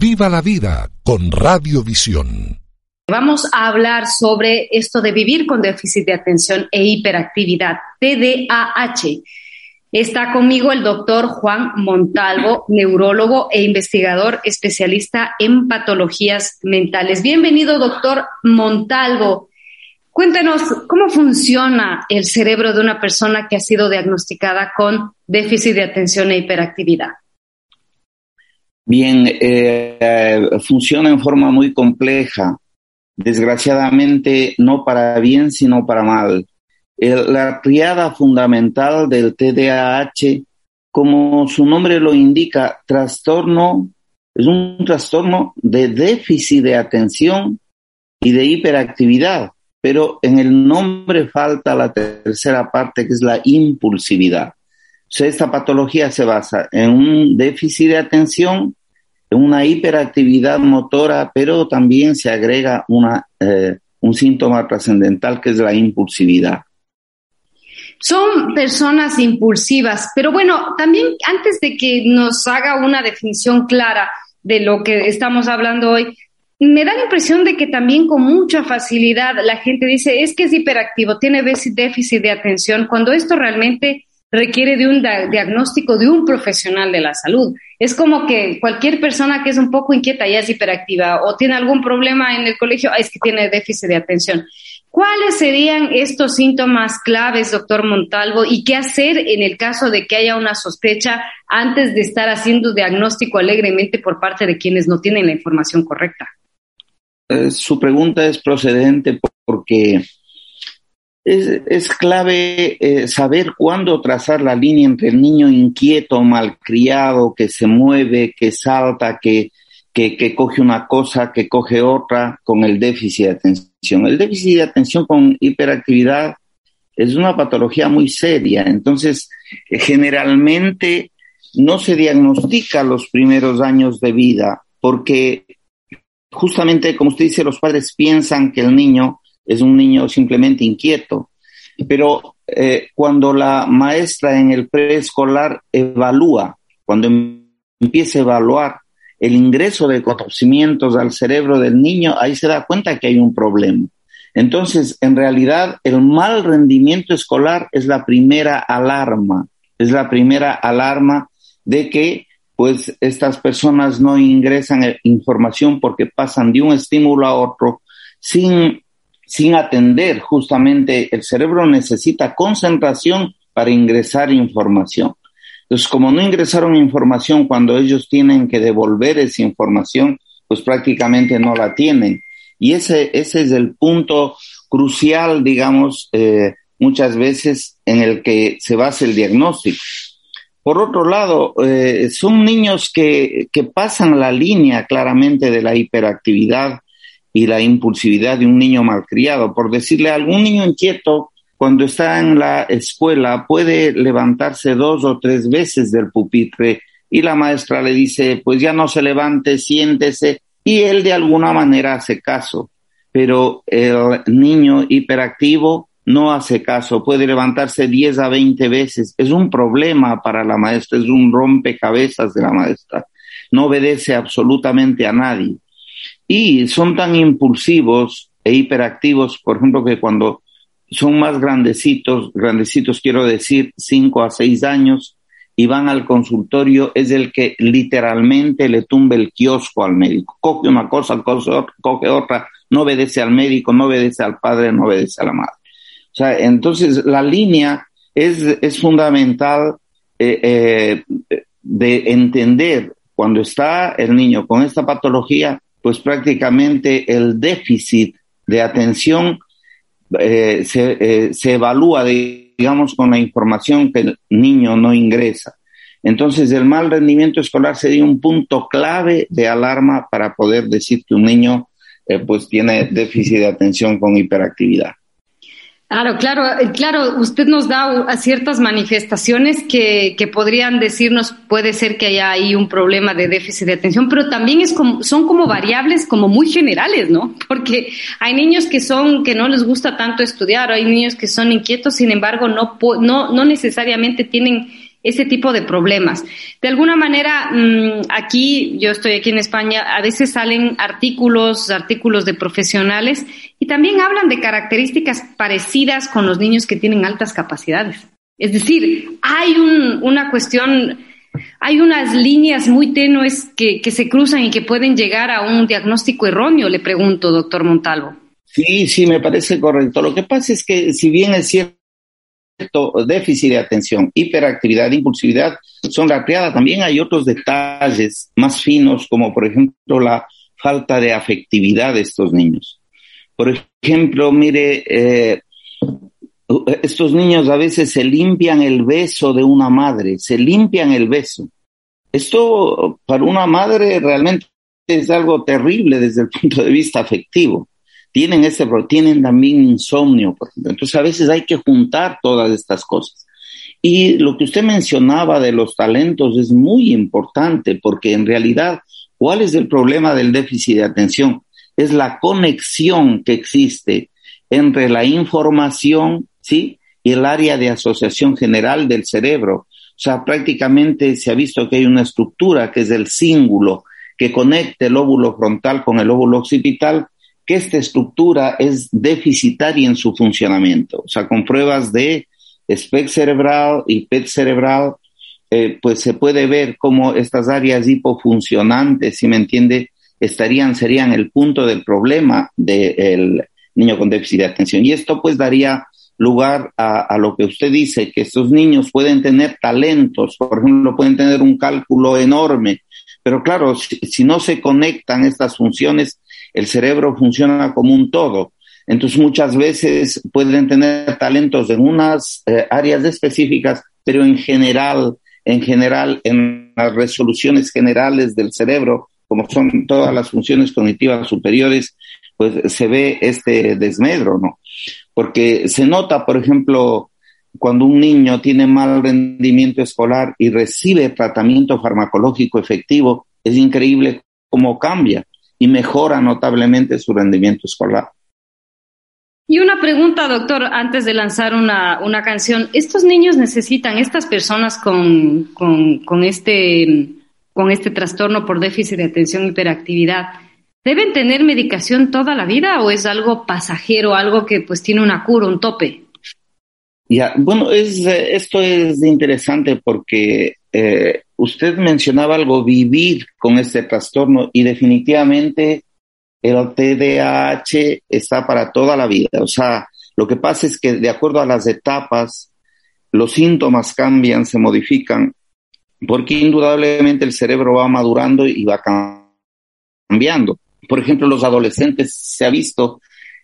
Viva la vida con Radiovisión. Vamos a hablar sobre esto de vivir con déficit de atención e hiperactividad, TDAH. Está conmigo el doctor Juan Montalvo, neurólogo e investigador especialista en patologías mentales. Bienvenido, doctor Montalvo. Cuéntanos cómo funciona el cerebro de una persona que ha sido diagnosticada con déficit de atención e hiperactividad. Bien, eh, funciona en forma muy compleja, desgraciadamente no para bien, sino para mal. la triada fundamental del TDAH, como su nombre lo indica, trastorno, es un trastorno de déficit de atención y de hiperactividad pero en el nombre falta la tercera parte que es la impulsividad. Esta patología se basa en un déficit de atención, en una hiperactividad motora, pero también se agrega una, eh, un síntoma trascendental que es la impulsividad. Son personas impulsivas, pero bueno, también antes de que nos haga una definición clara de lo que estamos hablando hoy, me da la impresión de que también con mucha facilidad la gente dice, es que es hiperactivo, tiene déficit de atención, cuando esto realmente requiere de un diagnóstico de un profesional de la salud. Es como que cualquier persona que es un poco inquieta ya es hiperactiva o tiene algún problema en el colegio, es que tiene déficit de atención. ¿Cuáles serían estos síntomas claves, doctor Montalvo, y qué hacer en el caso de que haya una sospecha antes de estar haciendo diagnóstico alegremente por parte de quienes no tienen la información correcta? Eh, su pregunta es procedente porque es, clave eh, saber cuándo trazar la línea entre el niño inquieto, malcriado, que se mueve, que salta, que, que, que, coge una cosa, que coge otra, con el déficit de atención. El déficit de atención con hiperactividad es una patología muy seria, entonces generalmente no se diagnostica los primeros años de vida porque justamente, como usted dice, los padres piensan que el niño es un niño simplemente inquieto, pero eh, cuando la maestra en el preescolar evalúa, cuando em-, empieza a evaluar el ingreso de conocimientos al cerebro del niño, ahí se da cuenta que hay un problema. Entonces, en realidad, el mal rendimiento escolar es la primera alarma, es la primera alarma de que pues estas personas no ingresan eh, información porque pasan de un estímulo a otro sin, sin atender justamente el cerebro necesita concentración para ingresar información. Entonces, como no ingresaron información cuando ellos tienen que devolver esa información, pues prácticamente no la tienen. Y ese, ese es el punto crucial, digamos, eh, muchas veces en el que se basa el diagnóstico. Por otro lado, eh, son niños que, que pasan la línea claramente de la hiperactividad y la impulsividad de un niño malcriado. Por decirle algún niño inquieto, cuando está en la escuela, puede levantarse dos o tres veces del pupitre y la maestra le dice, pues ya no se levante, siéntese, y él de alguna manera hace caso. Pero el niño hiperactivo no hace caso, puede levantarse 10 a 20 veces. Es un problema para la maestra, es un rompecabezas de la maestra. No obedece absolutamente a nadie. Y son tan impulsivos e hiperactivos, por ejemplo, que cuando son más grandecitos, grandecitos quiero decir 5 a 6 años, y van al consultorio, es el que literalmente le tumbe el kiosco al médico. Coge una cosa, coge otra, no obedece al médico, no obedece al padre, no obedece a la madre. O sea, entonces la línea es, es fundamental eh, eh, de entender cuando está el niño con esta patología, pues prácticamente el déficit de atención eh, se, se, evalúa, digamos, con la información que el niño no ingresa. Entonces, el mal rendimiento escolar sería un punto clave de alarma para poder decir que un niño pues tiene déficit de atención con hiperactividad. Claro, claro, eh, claro, usted nos da ciertas manifestaciones que, que, podrían decirnos, puede ser que haya ahí un problema de déficit de atención, pero también es como, son como variables como muy generales, ¿no? Porque hay niños que son, que no les gusta tanto estudiar, o hay niños que son inquietos, sin embargo, no, no, no necesariamente tienen ese tipo de problemas. De alguna manera, mm, aquí, yo estoy aquí en España, a veces salen artículos, artículos de profesionales y también hablan de características parecidas con los niños que tienen altas capacidades. Es decir, hay una cuestión, hay unas líneas muy tenues que, que se cruzan y que pueden llegar a un diagnóstico erróneo, le pregunto, doctor Montalvo. Sí, sí, me parece correcto. Lo que pasa es que si bien es cierto, déficit de atención, hiperactividad, impulsividad son rapeadas, también hay otros detalles más finos, como por ejemplo la falta de afectividad de estos niños. Por ejemplo, mire, eh, estos niños a veces se limpian el beso de una madre, se limpian el beso. Esto para una madre realmente es algo terrible desde el punto de vista afectivo tienen ese, tienen también insomnio, por. Entonces a veces hay que juntar todas estas cosas. Y lo que usted mencionaba de los talentos es muy importante porque en realidad, ¿cuál es el problema del déficit de atención? Es la conexión que existe entre la información, ¿sí? Y el área de asociación general del cerebro. O sea, prácticamente se ha visto que hay una estructura que es el cíngulo que conecta el óvulo frontal con el óvulo occipital que esta estructura es deficitaria en su funcionamiento. O sea, con pruebas de SPEC cerebral y PET cerebral, eh, pues se puede ver cómo estas áreas hipofuncionantes, si me entiende, estarían, serían el punto del problema del niño con déficit de atención. Y esto pues daría lugar a, lo que usted dice, que estos niños pueden tener talentos, por ejemplo, pueden tener un cálculo enorme, pero claro, si no se conectan estas funciones, el cerebro funciona como un todo. Entonces muchas veces pueden tener talentos en unas eh, áreas específicas, pero en general, en general, en las resoluciones generales del cerebro, como son todas las funciones cognitivas superiores, pues se ve este desmedro, ¿no? Porque se nota, por ejemplo, cuando un niño tiene mal rendimiento escolar y recibe tratamiento farmacológico efectivo, es increíble cómo cambia y mejora notablemente su rendimiento escolar. Y una pregunta, doctor, antes de lanzar una, una canción. ¿Estos niños necesitan, estas personas con, con, con, este, con este trastorno por déficit de atención y hiperactividad, deben tener medicación toda la vida o es algo pasajero, algo que pues tiene una cura, un tope? Ya, bueno, es, esto es interesante porque eh, usted mencionaba algo, vivir con este trastorno y definitivamente el TDAH está para toda la vida. O sea, lo que pasa es que de acuerdo a las etapas, los síntomas cambian, se modifican, porque indudablemente el cerebro va madurando y va cambiando. Por ejemplo, los adolescentes se ha visto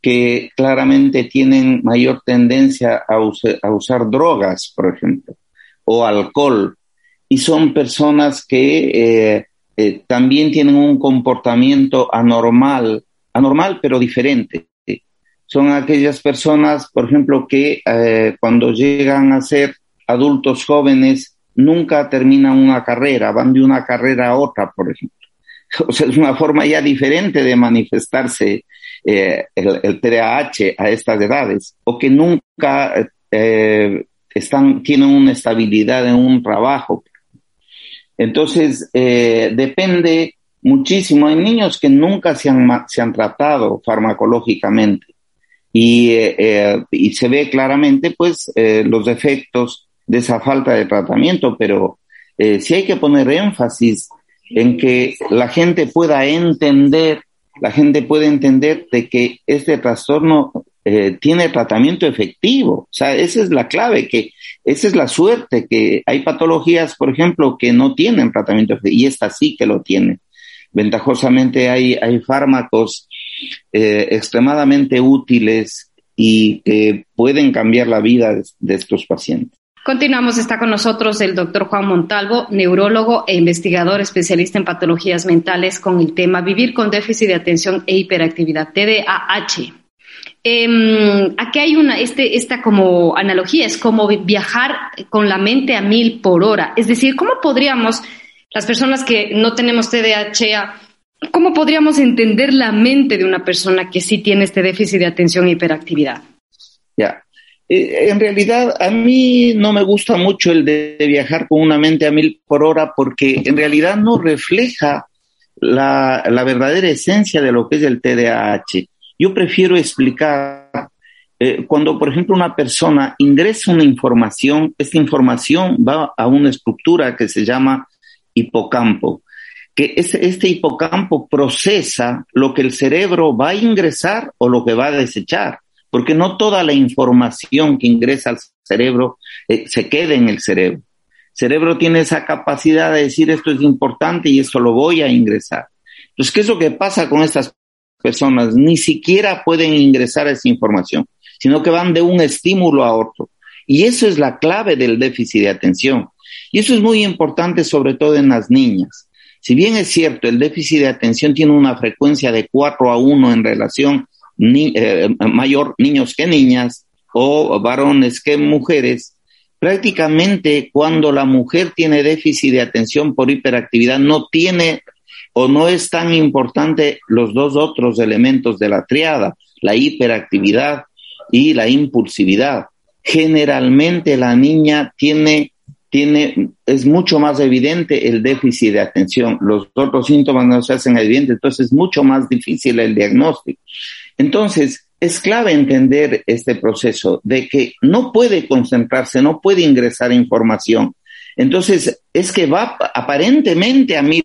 que claramente tienen mayor tendencia a, a usar drogas, por ejemplo, o alcohol, y son personas que eh, eh, también tienen un comportamiento anormal, anormal pero diferente. Son aquellas personas, por ejemplo, que eh, cuando llegan a ser adultos jóvenes nunca terminan una carrera, van de una carrera a otra, por ejemplo. O sea, es una forma ya diferente de manifestarse el, el TDAH a estas edades, o que nunca están, tienen una estabilidad en un trabajo, entonces, eh, depende muchísimo. Hay niños que nunca se han, se han tratado farmacológicamente y, eh, eh, y se ve claramente pues los efectos de esa falta de tratamiento, pero sí hay que poner énfasis en que la gente pueda entender, la gente puede entender de que este trastorno tiene tratamiento efectivo. O sea, esa es la clave, que esa es la suerte, que hay patologías, por ejemplo, que no tienen tratamiento y esta sí que lo tiene. Ventajosamente hay, hay fármacos eh, extremadamente útiles y que pueden cambiar la vida de, de estos pacientes. Continuamos, está con nosotros el doctor Juan Montalvo, neurólogo e investigador especialista en patologías mentales con el tema Vivir con déficit de atención e hiperactividad, TDAH. Eh, aquí hay una, este, esta como analogía, es como viajar con la mente a mil por hora. Es decir, ¿cómo podríamos, las personas que no tenemos TDAH, cómo podríamos entender la mente de una persona que sí tiene este déficit de atención e hiperactividad? Ya. Eh, en realidad, a mí no me gusta mucho el de, viajar con una mente a mil por hora porque en realidad no refleja la, la verdadera esencia de lo que es el TDAH. Yo prefiero explicar eh, cuando, por ejemplo, una persona ingresa una información, esta información va a una estructura que se llama hipocampo, que este, hipocampo procesa lo que el cerebro va a ingresar o lo que va a desechar, porque no toda la información que ingresa al cerebro eh, se queda en el cerebro. El cerebro tiene esa capacidad de decir esto es importante y esto lo voy a ingresar. Entonces, ¿qué es lo que pasa con estas personas? Ni siquiera pueden ingresar esa información sino que van de un estímulo a otro. Y eso es la clave del déficit de atención. Y eso es muy importante sobre todo en las niñas. Si bien es cierto, el déficit de atención tiene una frecuencia de 4 a 1 en relación eh, mayor niños que niñas o varones que mujeres, prácticamente cuando la mujer tiene déficit de atención por hiperactividad no tiene o no es tan importante los dos otros elementos de la triada, la hiperactividad y la impulsividad. Generalmente la niña tiene, tiene, es mucho más evidente el déficit de atención. Los otros síntomas no se hacen evidentes, entonces es mucho más difícil el diagnóstico. Entonces, es clave entender este proceso de que no puede concentrarse, no puede ingresar información. Entonces, es que va aparentemente a mil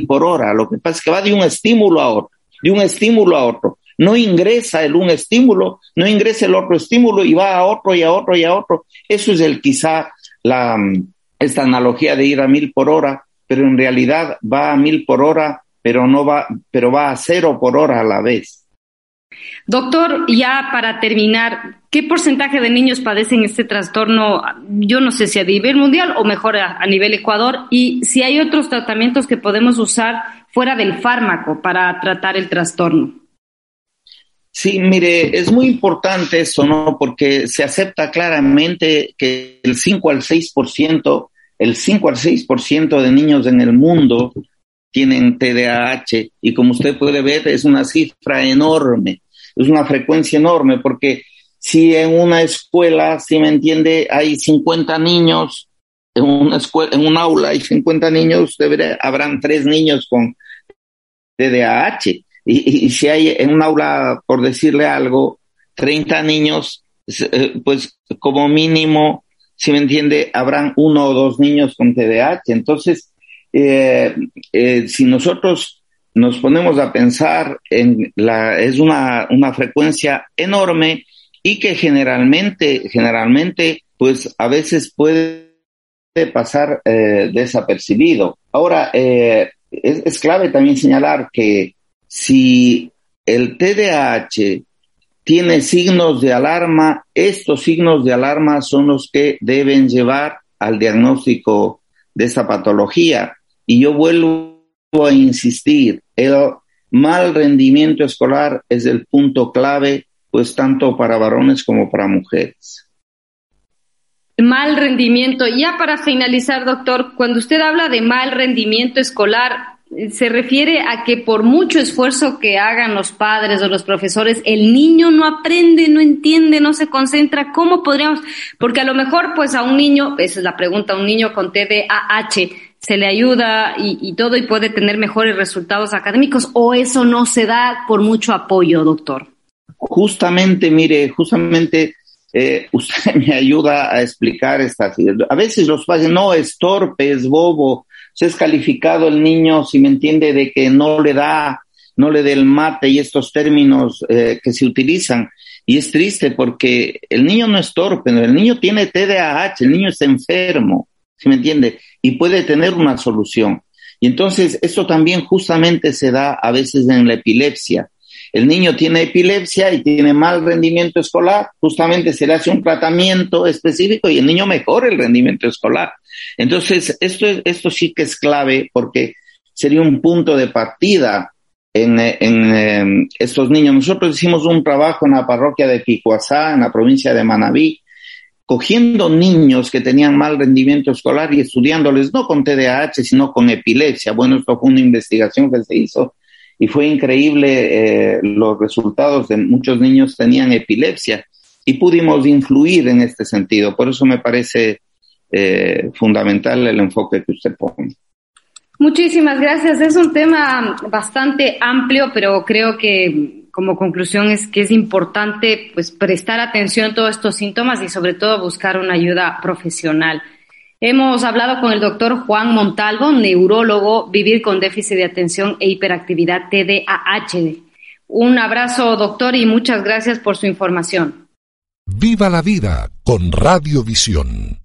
por hora, lo que pasa es que va de un estímulo a otro, de un estímulo a otro no ingresa el un estímulo, no ingresa el otro estímulo y va a otro y a otro y a otro. Eso es el quizá la, esta analogía de ir a mil por hora, pero en realidad va a mil por hora, pero no va, pero va a cero por hora a la vez. Doctor, ya para terminar, ¿qué porcentaje de niños padecen este trastorno? Yo no sé si a nivel mundial o mejor a, nivel Ecuador, y si hay otros tratamientos que podemos usar fuera del fármaco para tratar el trastorno. Sí, mire, es muy importante eso, ¿no? Porque se acepta claramente que el 5 al 6%, el 5 al 6% de niños en el mundo tienen TDAH y como usted puede ver es una cifra enorme, es una frecuencia enorme porque si en una escuela, si me entiende, hay 50 niños, en una escuela, en un aula hay 50 niños, debería, habrán tres niños con TDAH y, si hay en un aula, por decirle algo, 30 niños, eh, pues como mínimo, si me entiende, habrán uno o dos niños con TDAH. Entonces, eh, eh, si nosotros nos ponemos a pensar en la, es una, una frecuencia enorme y que generalmente, generalmente, pues a veces puede pasar desapercibido. Ahora, es, es, clave también señalar que si el TDAH tiene signos de alarma, estos signos de alarma son los que deben llevar al diagnóstico de esta patología. Y yo vuelvo a insistir, el mal rendimiento escolar es el punto clave, pues tanto para varones como para mujeres. Mal rendimiento. Ya para finalizar, doctor, cuando usted habla de mal rendimiento escolar, se refiere a que por mucho esfuerzo que hagan los padres o los profesores, el niño no aprende, no entiende, no se concentra. ¿Cómo podríamos? Porque a lo mejor, pues a un niño, esa es la pregunta, un niño con TDAH se le ayuda y, todo y puede tener mejores resultados académicos o eso no se da por mucho apoyo, doctor. Justamente, mire, justamente eh, usted me ayuda a explicar esta. A veces los padres, no, es torpe, es bobo, se es calificado el niño, si me entiende, de que no le da, no le dé el mate y estos términos eh, que se utilizan. Y es triste porque el niño no es torpe, el niño tiene TDAH, el niño está enfermo, me entiende? Y puede tener una solución. Y entonces esto también justamente se da a veces en la epilepsia el niño tiene epilepsia y tiene mal rendimiento escolar, justamente se le hace un tratamiento específico y el niño mejora el rendimiento escolar. Entonces, esto, esto sí que es clave porque sería un punto de partida en, em, estos niños. Nosotros hicimos un trabajo en la parroquia de Picuazá, en la provincia de Manabí, cogiendo niños que tenían mal rendimiento escolar y estudiándoles no con TDAH, sino con epilepsia. Bueno, esto fue una investigación que se hizo y fue increíble eh, los resultados de muchos niños tenían epilepsia y pudimos influir en este sentido. Por eso me parece eh, fundamental el enfoque que usted pone. Muchísimas gracias. Es un tema bastante amplio, pero creo que como conclusión es que es importante pues prestar atención a todos estos síntomas y sobre todo buscar una ayuda profesional. Hemos hablado con el doctor Juan Montalvo, neurólogo, vivir con déficit de atención e hiperactividad TDAH. Un abrazo, doctor, y muchas gracias por su información. Viva la vida con Radiovisión.